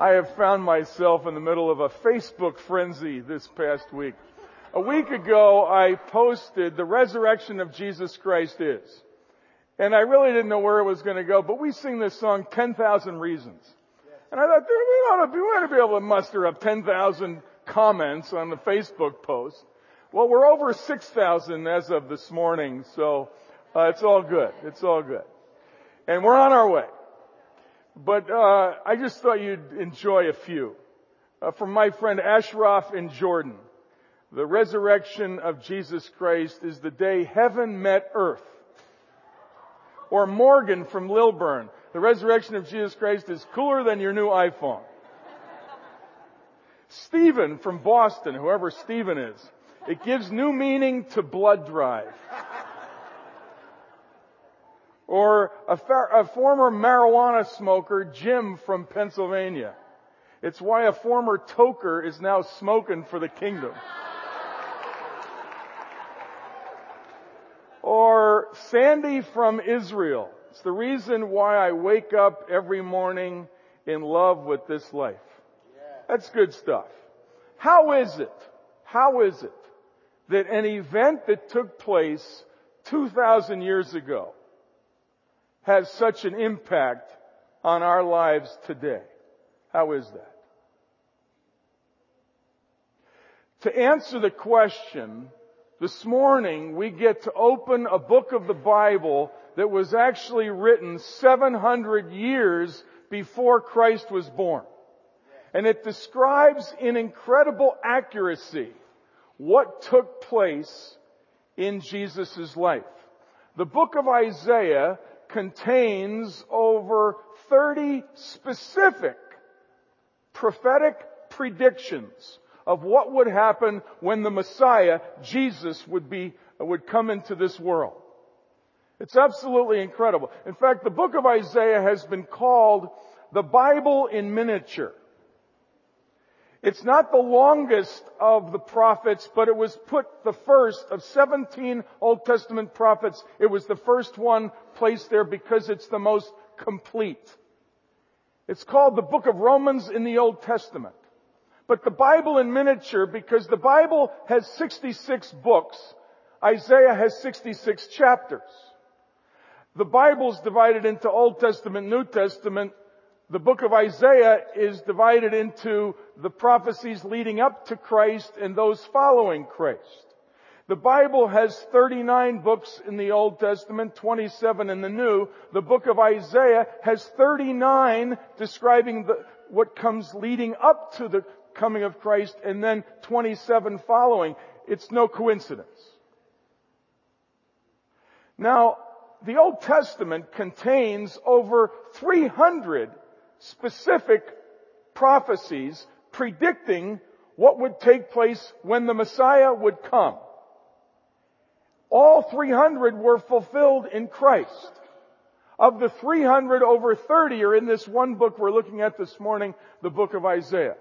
I have found myself in the middle of a Facebook frenzy this past week. A week ago, I posted the resurrection of Jesus Christ is. And I really didn't know where it was going to go, but we sing this song, 10,000 Reasons. And I thought, we ought, to, we ought to be able to muster up 10,000 comments on the Facebook post. Well, we're over 6,000 as of this morning, so uh, it's all good. It's all good. And we're on our way. But uh, I just thought you'd enjoy a few. Uh, from my friend Ashraf in Jordan. The resurrection of Jesus Christ is the day heaven met earth. Or Morgan from Lilburn. The resurrection of Jesus Christ is cooler than your new iPhone. Stephen from Boston, whoever Stephen is. It gives new meaning to blood drive. Or a, a, former marijuana smoker, Jim from Pennsylvania. It's why a former toker is now smoking for the kingdom. Or Sandy from Israel. It's the reason why I wake up every morning in love with this life. That's good stuff. How is it? How is it that an event that took place 2,000 years ago has such an impact on our lives today? How is that? To answer the question, this morning we get to open a book of the Bible that was actually written 700 years before Christ was born. And it describes in incredible accuracy what took place in Jesus' life. The book of Isaiah contains over 30 specific prophetic predictions of what would happen when the Messiah, Jesus, would be, would come into this world. It's absolutely incredible. In fact, the book of Isaiah has been called the Bible in miniature. It's not the longest of the prophets, but it was put the first of 17 Old Testament prophets. It was the first one placed there because it's the most complete. It's called the book of Romans in the Old Testament. But the Bible in miniature, because the Bible has 66 books, Isaiah has 66 chapters. The Bible's divided into Old Testament, New Testament. The book of Isaiah is divided into the prophecies leading up to Christ and those following Christ. The Bible has 39 books in the Old Testament, 27 in the New. The book of Isaiah has 39 describing the, what comes leading up to the coming of Christ and then 27 following. It's no coincidence. Now, the Old Testament contains over 300 specific prophecies predicting what would take place when the Messiah would come. All 300 were fulfilled in Christ. Of the 300, over 30 are in this one book we're looking at this morning, the book of Isaiah.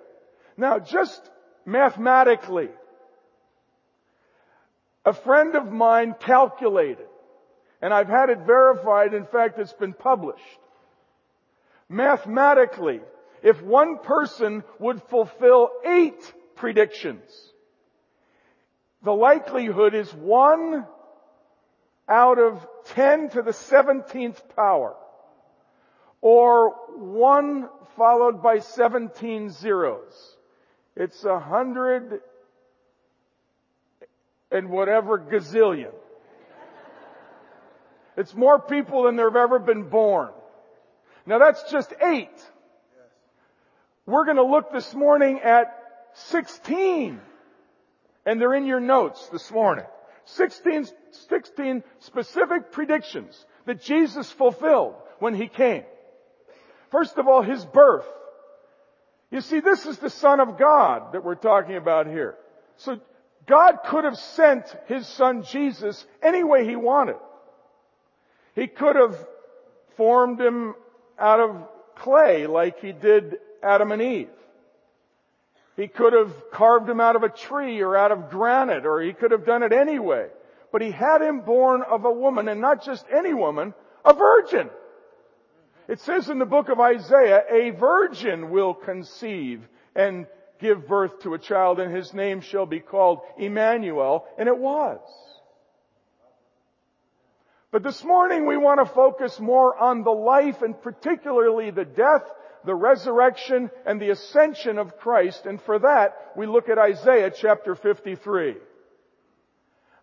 Now, just mathematically, a friend of mine calculated, and I've had it verified, in fact, it's been published. Mathematically, if one person would fulfill eight predictions, the likelihood is one out of 10 to the 17th power, or one followed by 17 zeros. It's a hundred and whatever gazillion. It's more people than there have ever been born. Now that's just eight. We're going to look this morning at 16. And they're in your notes this morning. 16, 16 specific predictions that Jesus fulfilled when he came. First of all, his birth. You see, this is the Son of God that we're talking about here. So God could have sent His Son Jesus any way He wanted. He could have formed Him out of clay like He did Adam and Eve. He could have carved Him out of a tree or out of granite or He could have done it anyway. But He had Him born of a woman and not just any woman, a virgin. It says in the book of Isaiah, a virgin will conceive and give birth to a child and his name shall be called Emmanuel. And it was. But this morning we want to focus more on the life and particularly the death, the resurrection, and the ascension of Christ. And for that, we look at Isaiah chapter 53.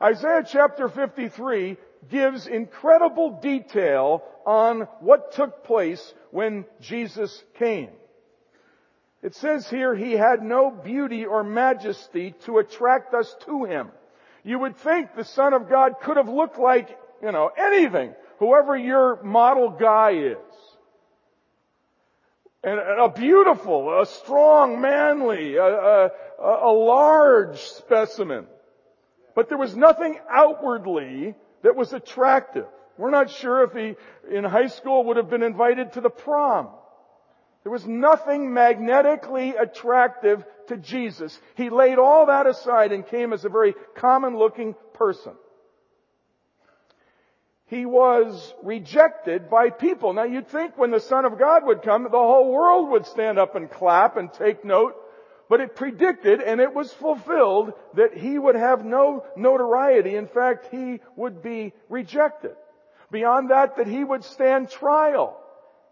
Isaiah chapter 53 gives incredible detail on what took place when Jesus came. It says here, he had no beauty or majesty to attract us to him. You would think the Son of God could have looked like, you know, anything, whoever your model guy is. And a beautiful, a strong, manly, a, a, a large specimen. But there was nothing outwardly that was attractive. We're not sure if he, in high school, would have been invited to the prom. There was nothing magnetically attractive to Jesus. He laid all that aside and came as a very common looking person. He was rejected by people. Now you'd think when the Son of God would come, the whole world would stand up and clap and take note but it predicted and it was fulfilled that he would have no notoriety. In fact, he would be rejected. Beyond that, that he would stand trial,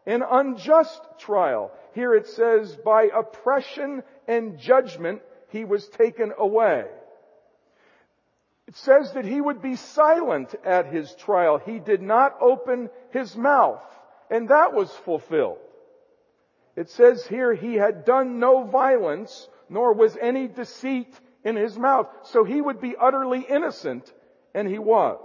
an unjust trial. Here it says, by oppression and judgment, he was taken away. It says that he would be silent at his trial. He did not open his mouth. And that was fulfilled. It says here he had done no violence, nor was any deceit in his mouth. So he would be utterly innocent, and he was.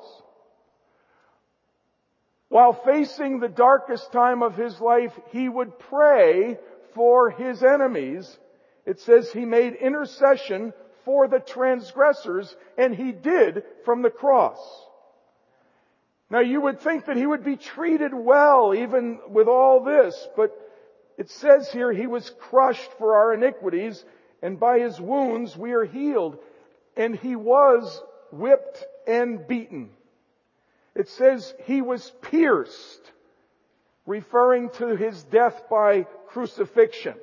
While facing the darkest time of his life, he would pray for his enemies. It says he made intercession for the transgressors, and he did from the cross. Now you would think that he would be treated well even with all this, but it says here he was crushed for our iniquities and by his wounds we are healed. And he was whipped and beaten. It says he was pierced, referring to his death by crucifixion.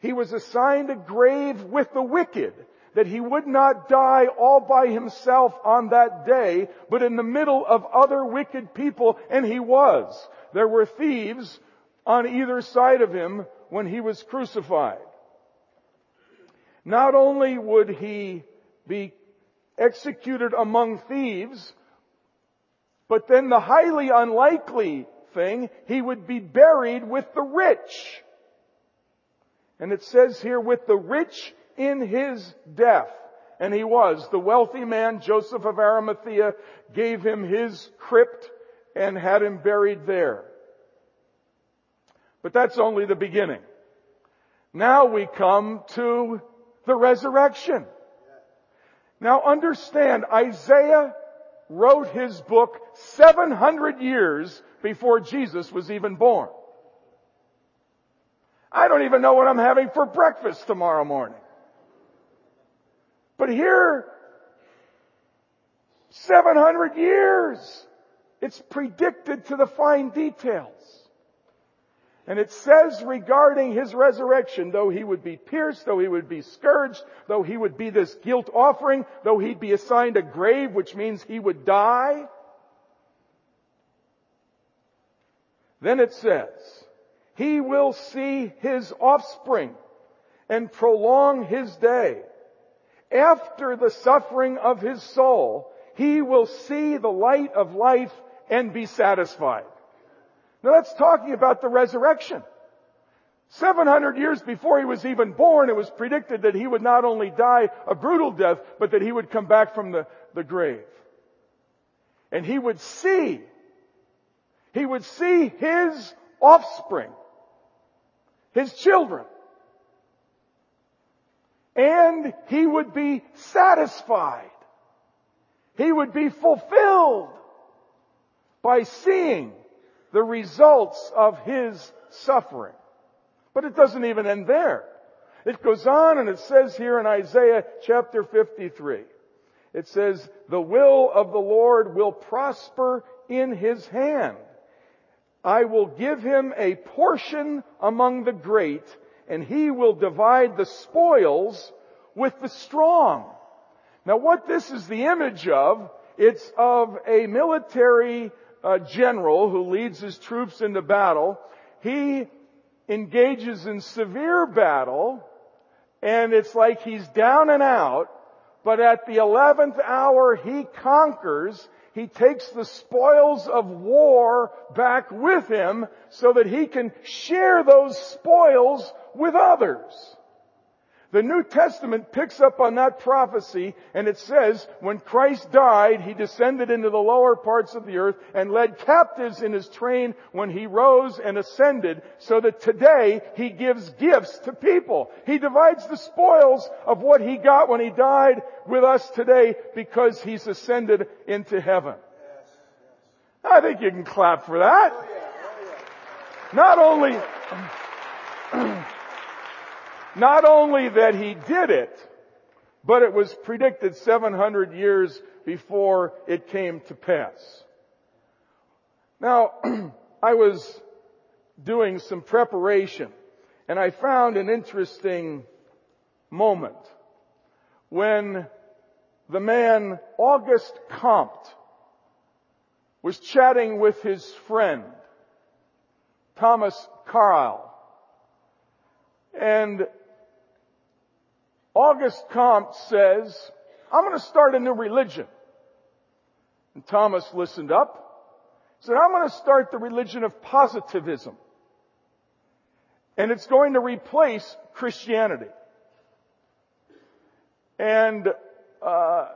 He was assigned a grave with the wicked, that he would not die all by himself on that day, but in the middle of other wicked people, and he was. There were thieves on either side of him when he was crucified. Not only would he be executed among thieves, but then the highly unlikely thing, he would be buried with the rich. And it says here, with the rich in his death. And he was. The wealthy man, Joseph of Arimathea, gave him his crypt and had him buried there. But that's only the beginning. Now we come to the resurrection. Now understand, Isaiah wrote his book 700 years before Jesus was even born. I don't even know what I'm having for breakfast tomorrow morning. But here, 700 years, it's predicted to the fine details. And it says regarding his resurrection, though he would be pierced, though he would be scourged, though he would be this guilt offering, though he'd be assigned a grave, which means he would die. Then it says, he will see his offspring and prolong his day. After the suffering of his soul, he will see the light of life and be satisfied. Now that's talking about the resurrection. 700 years before he was even born, it was predicted that he would not only die a brutal death, but that he would come back from the, the grave. And he would see, he would see his offspring, his children. And he would be satisfied. He would be fulfilled by seeing the results of his suffering. But it doesn't even end there. It goes on and it says here in Isaiah chapter 53, it says, the will of the Lord will prosper in his hand. I will give him a portion among the great, and he will divide the spoils with the strong. Now what this is the image of, it's of a military uh, general who leads his troops into battle. He engages in severe battle, and it's like he's down and out, but at the eleventh hour he conquers he takes the spoils of war back with him so that he can share those spoils with others. The New Testament picks up on that prophecy and it says, when Christ died, he descended into the lower parts of the earth and led captives in his train when he rose and ascended so that today he gives gifts to people. He divides the spoils of what he got when he died with us today because he's ascended into heaven. I think you can clap for that. Not only, not only that he did it, but it was predicted 700 years before it came to pass. Now, I was doing some preparation and I found an interesting moment when the man Auguste Comte was chatting with his friend Thomas Carlyle and Auguste Comte says, I'm going to start a new religion. And Thomas listened up. He said, I'm going to start the religion of positivism. And it's going to replace Christianity. And uh,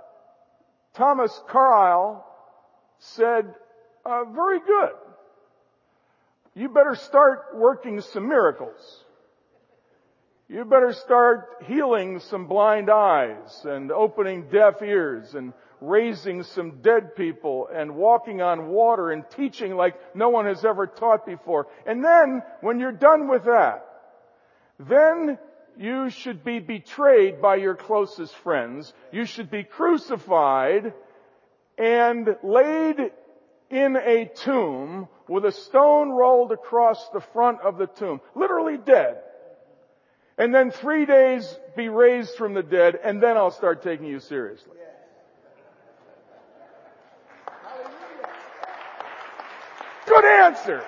Thomas Carlyle said, uh, very good. You better start working some miracles. You better start healing some blind eyes and opening deaf ears and raising some dead people and walking on water and teaching like no one has ever taught before. And then, when you're done with that, then you should be betrayed by your closest friends. You should be crucified and laid in a tomb with a stone rolled across the front of the tomb. Literally dead and then three days be raised from the dead, and then I'll start taking you seriously. Good answer.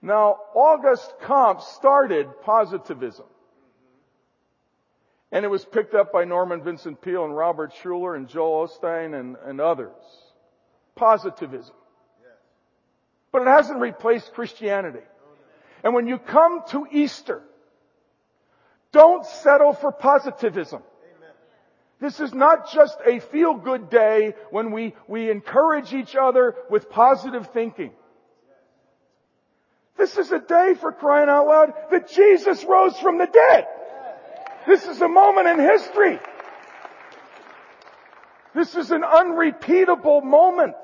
Now, August Comte started positivism. And it was picked up by Norman Vincent Peale and Robert Schuller and Joel Osteen and, and others. Positivism. But it hasn't replaced Christianity. And when you come to Easter, don't settle for positivism. This is not just a feel good day when we, we encourage each other with positive thinking. This is a day for crying out loud that Jesus rose from the dead. This is a moment in history. This is an unrepeatable moment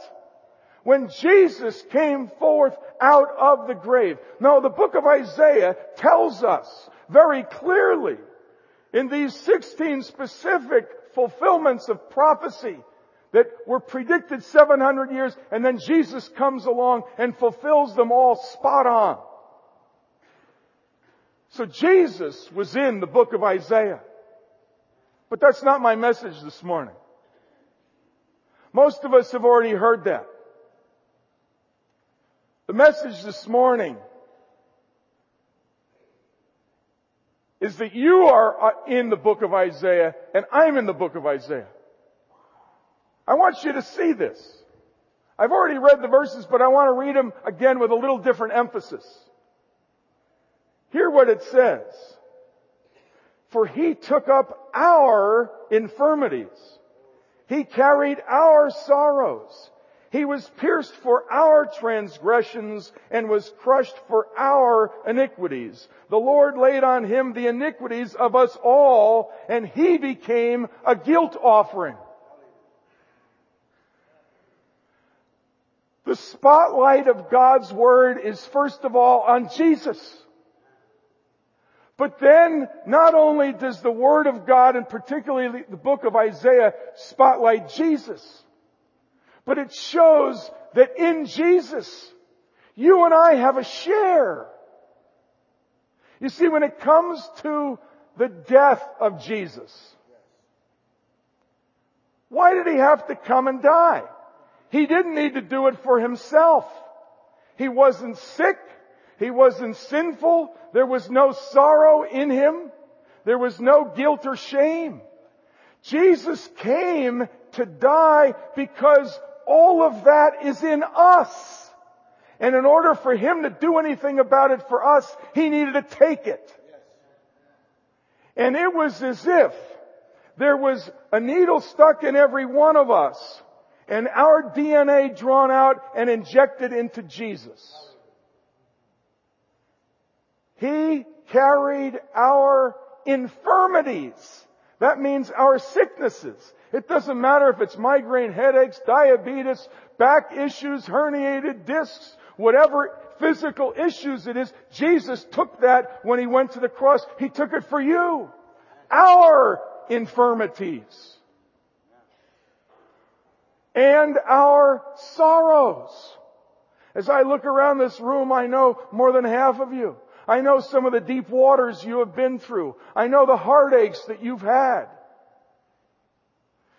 when Jesus came forth out of the grave. Now the book of Isaiah tells us very clearly in these 16 specific fulfillments of prophecy that were predicted 700 years and then Jesus comes along and fulfills them all spot on. So Jesus was in the book of Isaiah. But that's not my message this morning. Most of us have already heard that. The message this morning is that you are uh, in the book of Isaiah and I'm in the book of Isaiah. I want you to see this. I've already read the verses, but I want to read them again with a little different emphasis. Hear what it says. For he took up our infirmities. He carried our sorrows. He was pierced for our transgressions and was crushed for our iniquities. The Lord laid on him the iniquities of us all and he became a guilt offering. The spotlight of God's Word is first of all on Jesus. But then, not only does the Word of God and particularly the book of Isaiah spotlight Jesus, But it shows that in Jesus, you and I have a share. You see, when it comes to the death of Jesus, why did he have to come and die? He didn't need to do it for himself. He wasn't sick. He wasn't sinful. There was no sorrow in him. There was no guilt or shame. Jesus came to die because all of that is in us. And in order for him to do anything about it for us, he needed to take it. And it was as if there was a needle stuck in every one of us and our DNA drawn out and injected into Jesus. He carried our infirmities. That means our sicknesses. It doesn't matter if it's migraine headaches, diabetes, back issues, herniated discs, whatever physical issues it is. Jesus took that when he went to the cross. He took it for you. Our infirmities. And our sorrows. As I look around this room, I know more than half of you. I know some of the deep waters you have been through. I know the heartaches that you've had.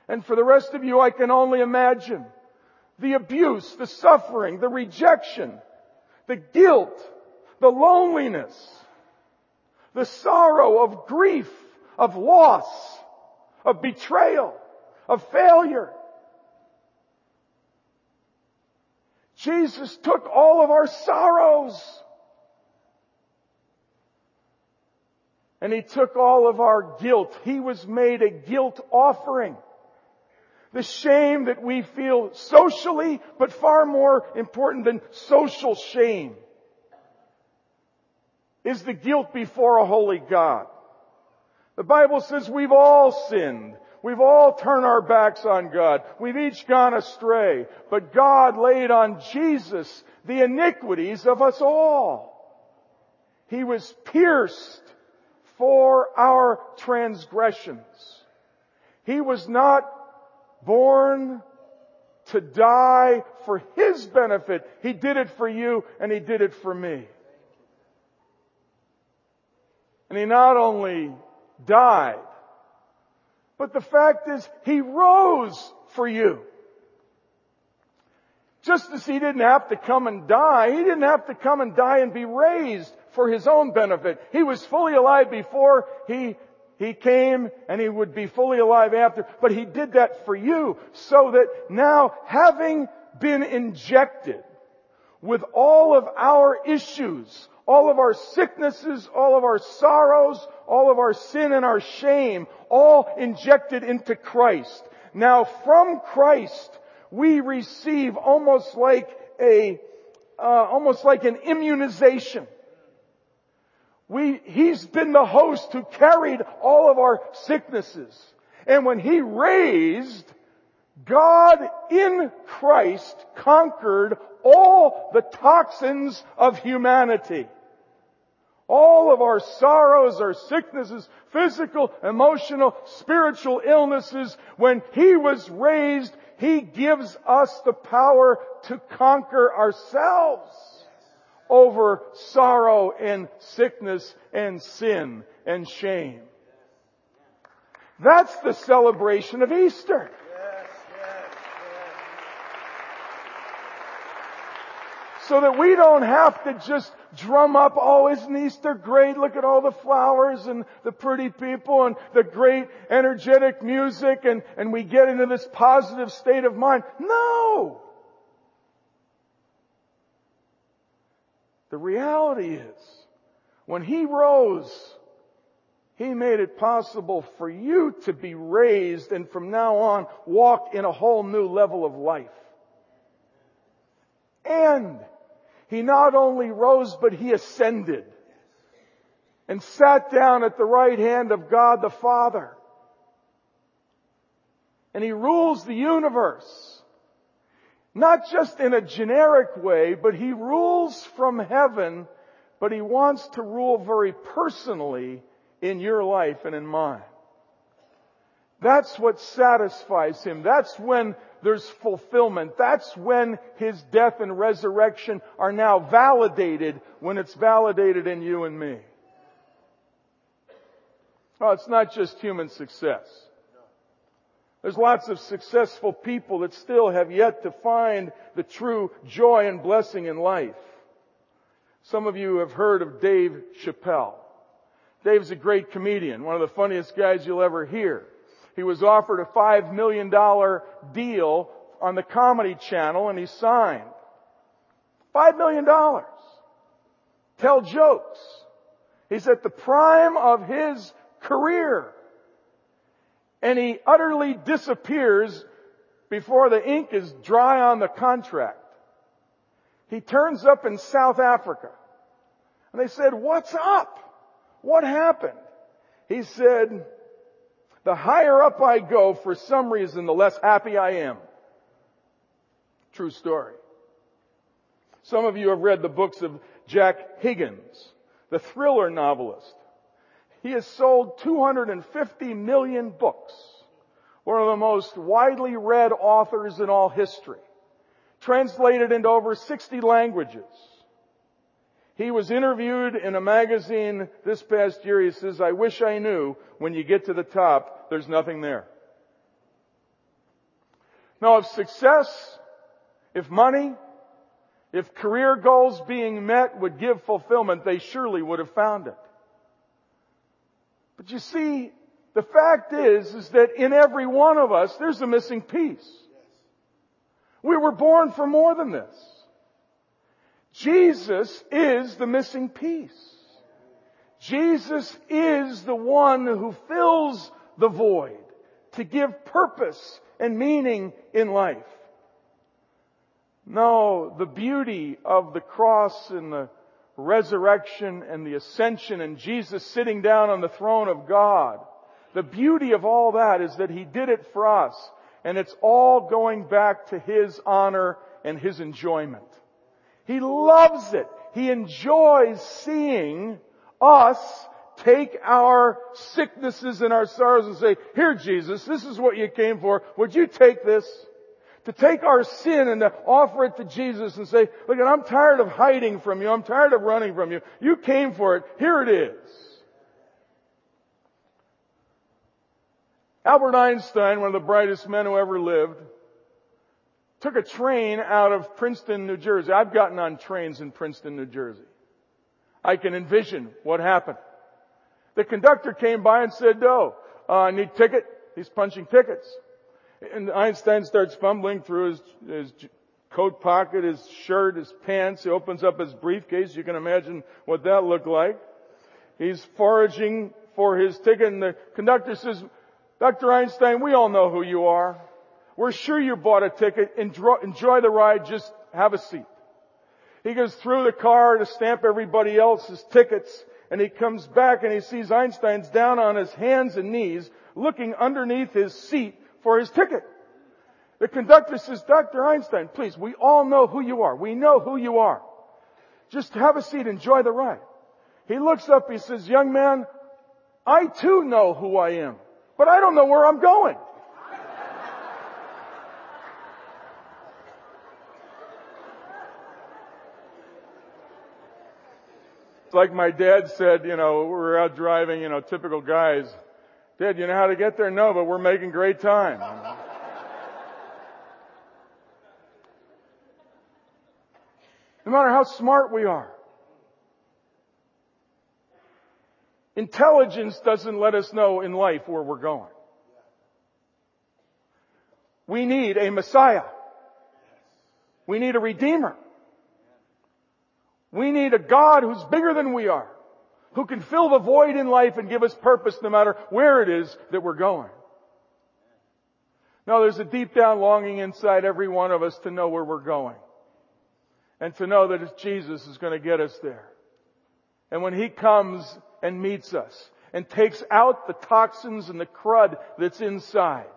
And for the rest of you, I can only imagine the abuse, the suffering, the rejection, the guilt, the loneliness, the sorrow of grief, of loss, of betrayal, of failure. Jesus took all of our sorrows. And He took all of our guilt. He was made a guilt offering. The shame that we feel socially, but far more important than social shame, is the guilt before a holy God. The Bible says we've all sinned. We've all turned our backs on God. We've each gone astray. But God laid on Jesus the iniquities of us all. He was pierced for our transgressions. He was not born to die for His benefit. He did it for you and He did it for me. And He not only died, but the fact is He rose for you. Just as He didn't have to come and die, He didn't have to come and die and be raised for His own benefit. He was fully alive before He he came and He would be fully alive after, but He did that for you so that now having been injected with all of our issues, all of our sicknesses, all of our sorrows, all of our sin and our shame, all injected into Christ. Now from Christ, we receive almost like a, uh, almost like an immunization. We, he's been the host who carried all of our sicknesses. And when he raised, God in Christ conquered all the toxins of humanity. All of our sorrows, our sicknesses, physical, emotional, spiritual illnesses, when He was raised, He gives us the power to conquer ourselves over sorrow and sickness and sin and shame. That's the celebration of Easter. So that we don't have to just drum up, oh, isn't Easter great? Look at all the flowers and the pretty people and the great energetic music and, and we get into this positive state of mind. No! The reality is, when He rose, He made it possible for you to be raised and from now on walk in a whole new level of life. And He not only rose, but He ascended and sat down at the right hand of God the Father. And He rules the universe. Not just in a generic way, but He rules from heaven, but He wants to rule very personally in your life and in mine. That's what satisfies Him. That's when there's fulfillment. That's when His death and resurrection are now validated when it's validated in you and me. Well, it's not just human success. There's lots of successful people that still have yet to find the true joy and blessing in life. Some of you have heard of Dave Chappelle. Dave's a great comedian, one of the funniest guys you'll ever hear. He was offered a five million dollar deal on the comedy channel and he signed. Five million dollars. Tell jokes. He's at the prime of his career. And he utterly disappears before the ink is dry on the contract. He turns up in South Africa. And they said, what's up? What happened? He said, the higher up I go, for some reason, the less happy I am. True story. Some of you have read the books of Jack Higgins, the thriller novelist. He has sold 250 million books. One of the most widely read authors in all history. Translated into over 60 languages. He was interviewed in a magazine this past year. He says, I wish I knew when you get to the top, there's nothing there. Now if success, if money, if career goals being met would give fulfillment, they surely would have found it. But you see, the fact is, is that in every one of us, there's a missing piece. We were born for more than this. Jesus is the missing piece. Jesus is the one who fills the void to give purpose and meaning in life. No, the beauty of the cross and the resurrection and the ascension and Jesus sitting down on the throne of God. The beauty of all that is that He did it for us and it's all going back to His honor and His enjoyment. He loves it. He enjoys seeing us take our sicknesses and our sorrows and say, here Jesus, this is what you came for. Would you take this? to take our sin and to offer it to Jesus and say, look, I'm tired of hiding from you. I'm tired of running from you. You came for it. Here it is. Albert Einstein, one of the brightest men who ever lived, took a train out of Princeton, New Jersey. I've gotten on trains in Princeton, New Jersey. I can envision what happened. The conductor came by and said, "Oh, uh, I need ticket." He's punching tickets. And Einstein starts fumbling through his, his coat pocket, his shirt, his pants. He opens up his briefcase. You can imagine what that looked like. He's foraging for his ticket and the conductor says, Dr. Einstein, we all know who you are. We're sure you bought a ticket. Enjoy the ride. Just have a seat. He goes through the car to stamp everybody else's tickets and he comes back and he sees Einstein's down on his hands and knees looking underneath his seat for his ticket. The conductor says, Dr. Einstein, please, we all know who you are. We know who you are. Just have a seat, enjoy the ride. He looks up, he says, young man, I too know who I am, but I don't know where I'm going. It's like my dad said, you know, we were out driving, you know, typical guys. Dad, you know how to get there? No, but we're making great time. no matter how smart we are. Intelligence doesn't let us know in life where we're going. We need a Messiah. We need a Redeemer. We need a God who's bigger than we are who can fill the void in life and give us purpose no matter where it is that we're going. No, there's a deep down longing inside every one of us to know where we're going. And to know that Jesus is going to get us there. And when He comes and meets us and takes out the toxins and the crud that's inside,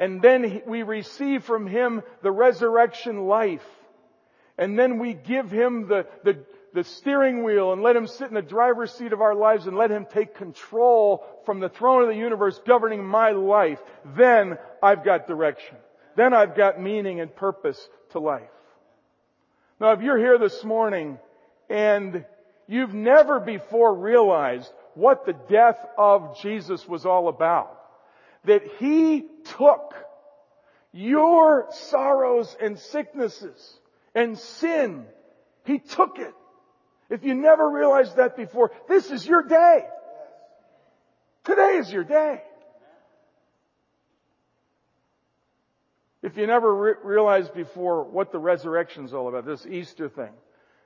and then we receive from Him the resurrection life, and then we give Him the, the, the steering wheel and let Him sit in the driver's seat of our lives and let Him take control from the throne of the universe governing my life, then I've got direction. then I've got meaning and purpose to life. Now, if you're here this morning and you've never before realized what the death of Jesus was all about, that He took your sorrows and sicknesses and sin, He took it. If you never realized that before, this is your day. Today is your day. If you never re- realized before what the resurrection is all about, this Easter thing,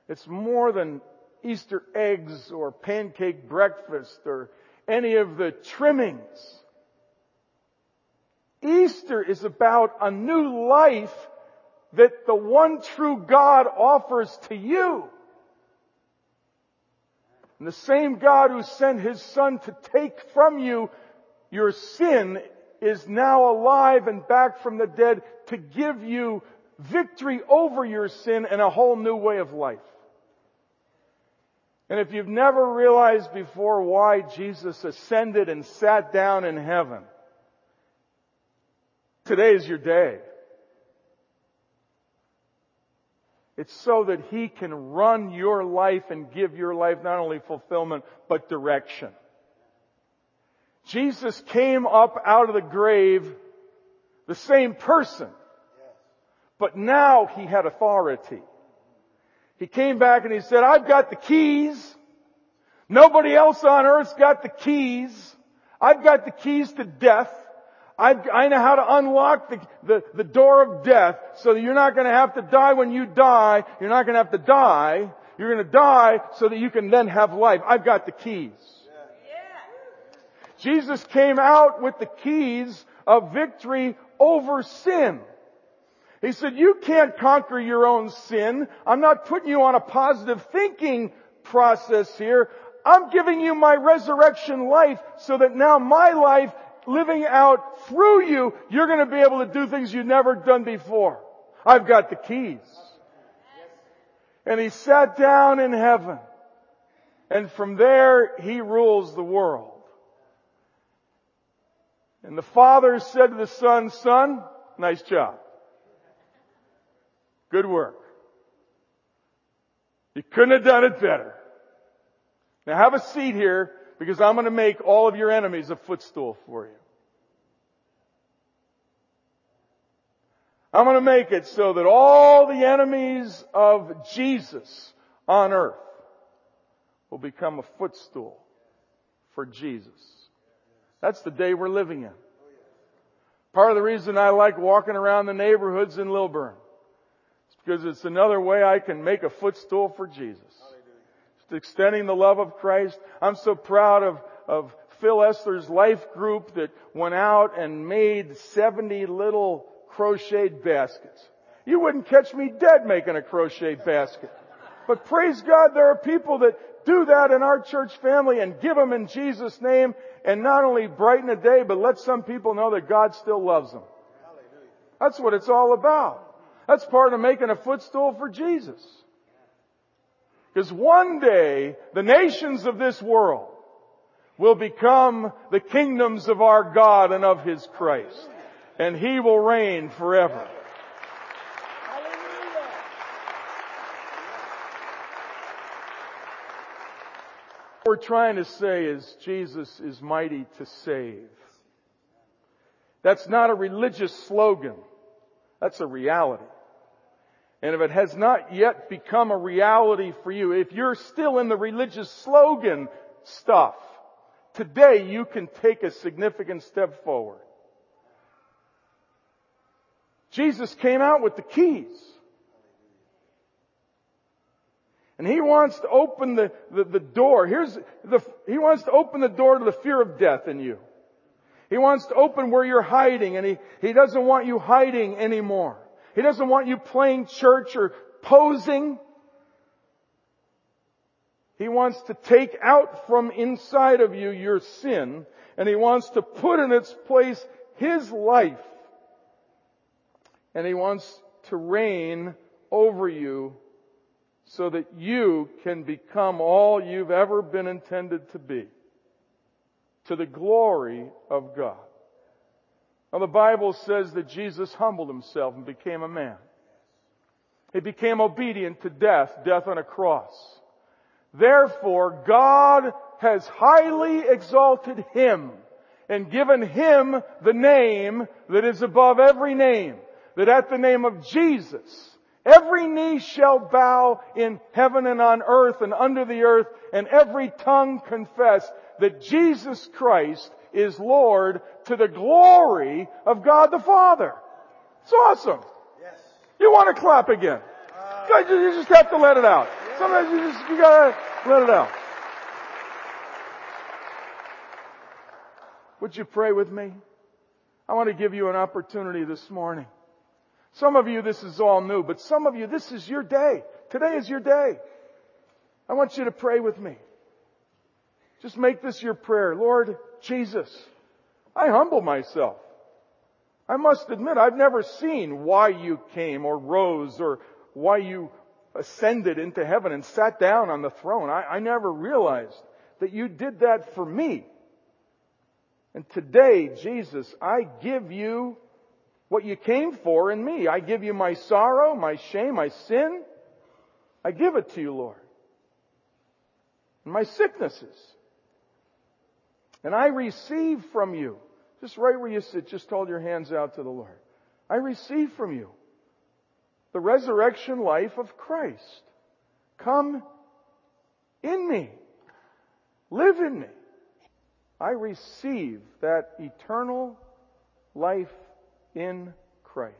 it's more than Easter eggs or pancake breakfast or any of the trimmings. Easter is about a new life that the one true God offers to you. And the same God who sent His Son to take from you your sin is now alive and back from the dead to give you victory over your sin and a whole new way of life. And if you've never realized before why Jesus ascended and sat down in heaven, today is your day. It's so that He can run your life and give your life not only fulfillment, but direction. Jesus came up out of the grave the same person, but now He had authority. He came back and He said, I've got the keys. Nobody else on earth's got the keys. I've got the keys to death. I, I know how to unlock the, the, the door of death so that you're not going to have to die when you die. You're not going to have to die. You're going to die so that you can then have life. I've got the keys. Jesus came out with the keys of victory over sin. He said, you can't conquer your own sin. I'm not putting you on a positive thinking process here. I'm giving you my resurrection life so that now my life living out through you, you're going to be able to do things you've never done before. I've got the keys. And he sat down in heaven. And from there, he rules the world. And the father said to the son, son, nice job. Good work. You couldn't have done it better. Now have a seat here because I'm going to make all of your enemies a footstool for you. I'm going to make it so that all the enemies of Jesus on earth will become a footstool for Jesus. That's the day we're living in. Part of the reason I like walking around the neighborhoods in Lilburn is because it's another way I can make a footstool for Jesus extending the love of Christ. I'm so proud of, of Phil Esler's life group that went out and made 70 little crocheted baskets. You wouldn't catch me dead making a crochet basket. But praise God, there are people that do that in our church family and give them in Jesus' name and not only brighten a day, but let some people know that God still loves them. That's what it's all about. That's part of making a footstool for Jesus. Because one day, the nations of this world will become the kingdoms of our God and of His Christ. And He will reign forever. What we're trying to say is Jesus is mighty to save. That's not a religious slogan. That's a reality. And if it has not yet become a reality for you, if you're still in the religious slogan stuff, today you can take a significant step forward. Jesus came out with the keys. And he wants to open the, the, the, door. Here's the, he wants to open the door to the fear of death in you. He wants to open where you're hiding and he, he doesn't want you hiding anymore. He doesn't want you playing church or posing. He wants to take out from inside of you your sin and He wants to put in its place His life. And He wants to reign over you so that you can become all you've ever been intended to be to the glory of God. Now the Bible says that Jesus humbled himself and became a man. He became obedient to death, death on a cross. Therefore, God has highly exalted him and given him the name that is above every name, that at the name of Jesus, every knee shall bow in heaven and on earth and under the earth, and every tongue confess that Jesus Christ is Lord to the glory of God the Father. It's awesome. Yes. You want to clap again. Uh, You just have to let it out. Sometimes you just, you gotta let it out. Would you pray with me? I want to give you an opportunity this morning. Some of you, this is all new, but some of you, this is your day. Today is your day. I want you to pray with me. Just make this your prayer. Lord Jesus, I humble myself. I must admit, I've never seen why you came or rose or why you ascended into heaven and sat down on the throne. I, I never realized that you did that for me. And today, Jesus, I give you what you came for in me. I give you my sorrow, my shame, my sin. I give it to you, Lord. And my sicknesses. And I receive from you, just right where you sit, just hold your hands out to the Lord. I receive from you the resurrection life of Christ. Come in me. Live in me. I receive that eternal life in Christ.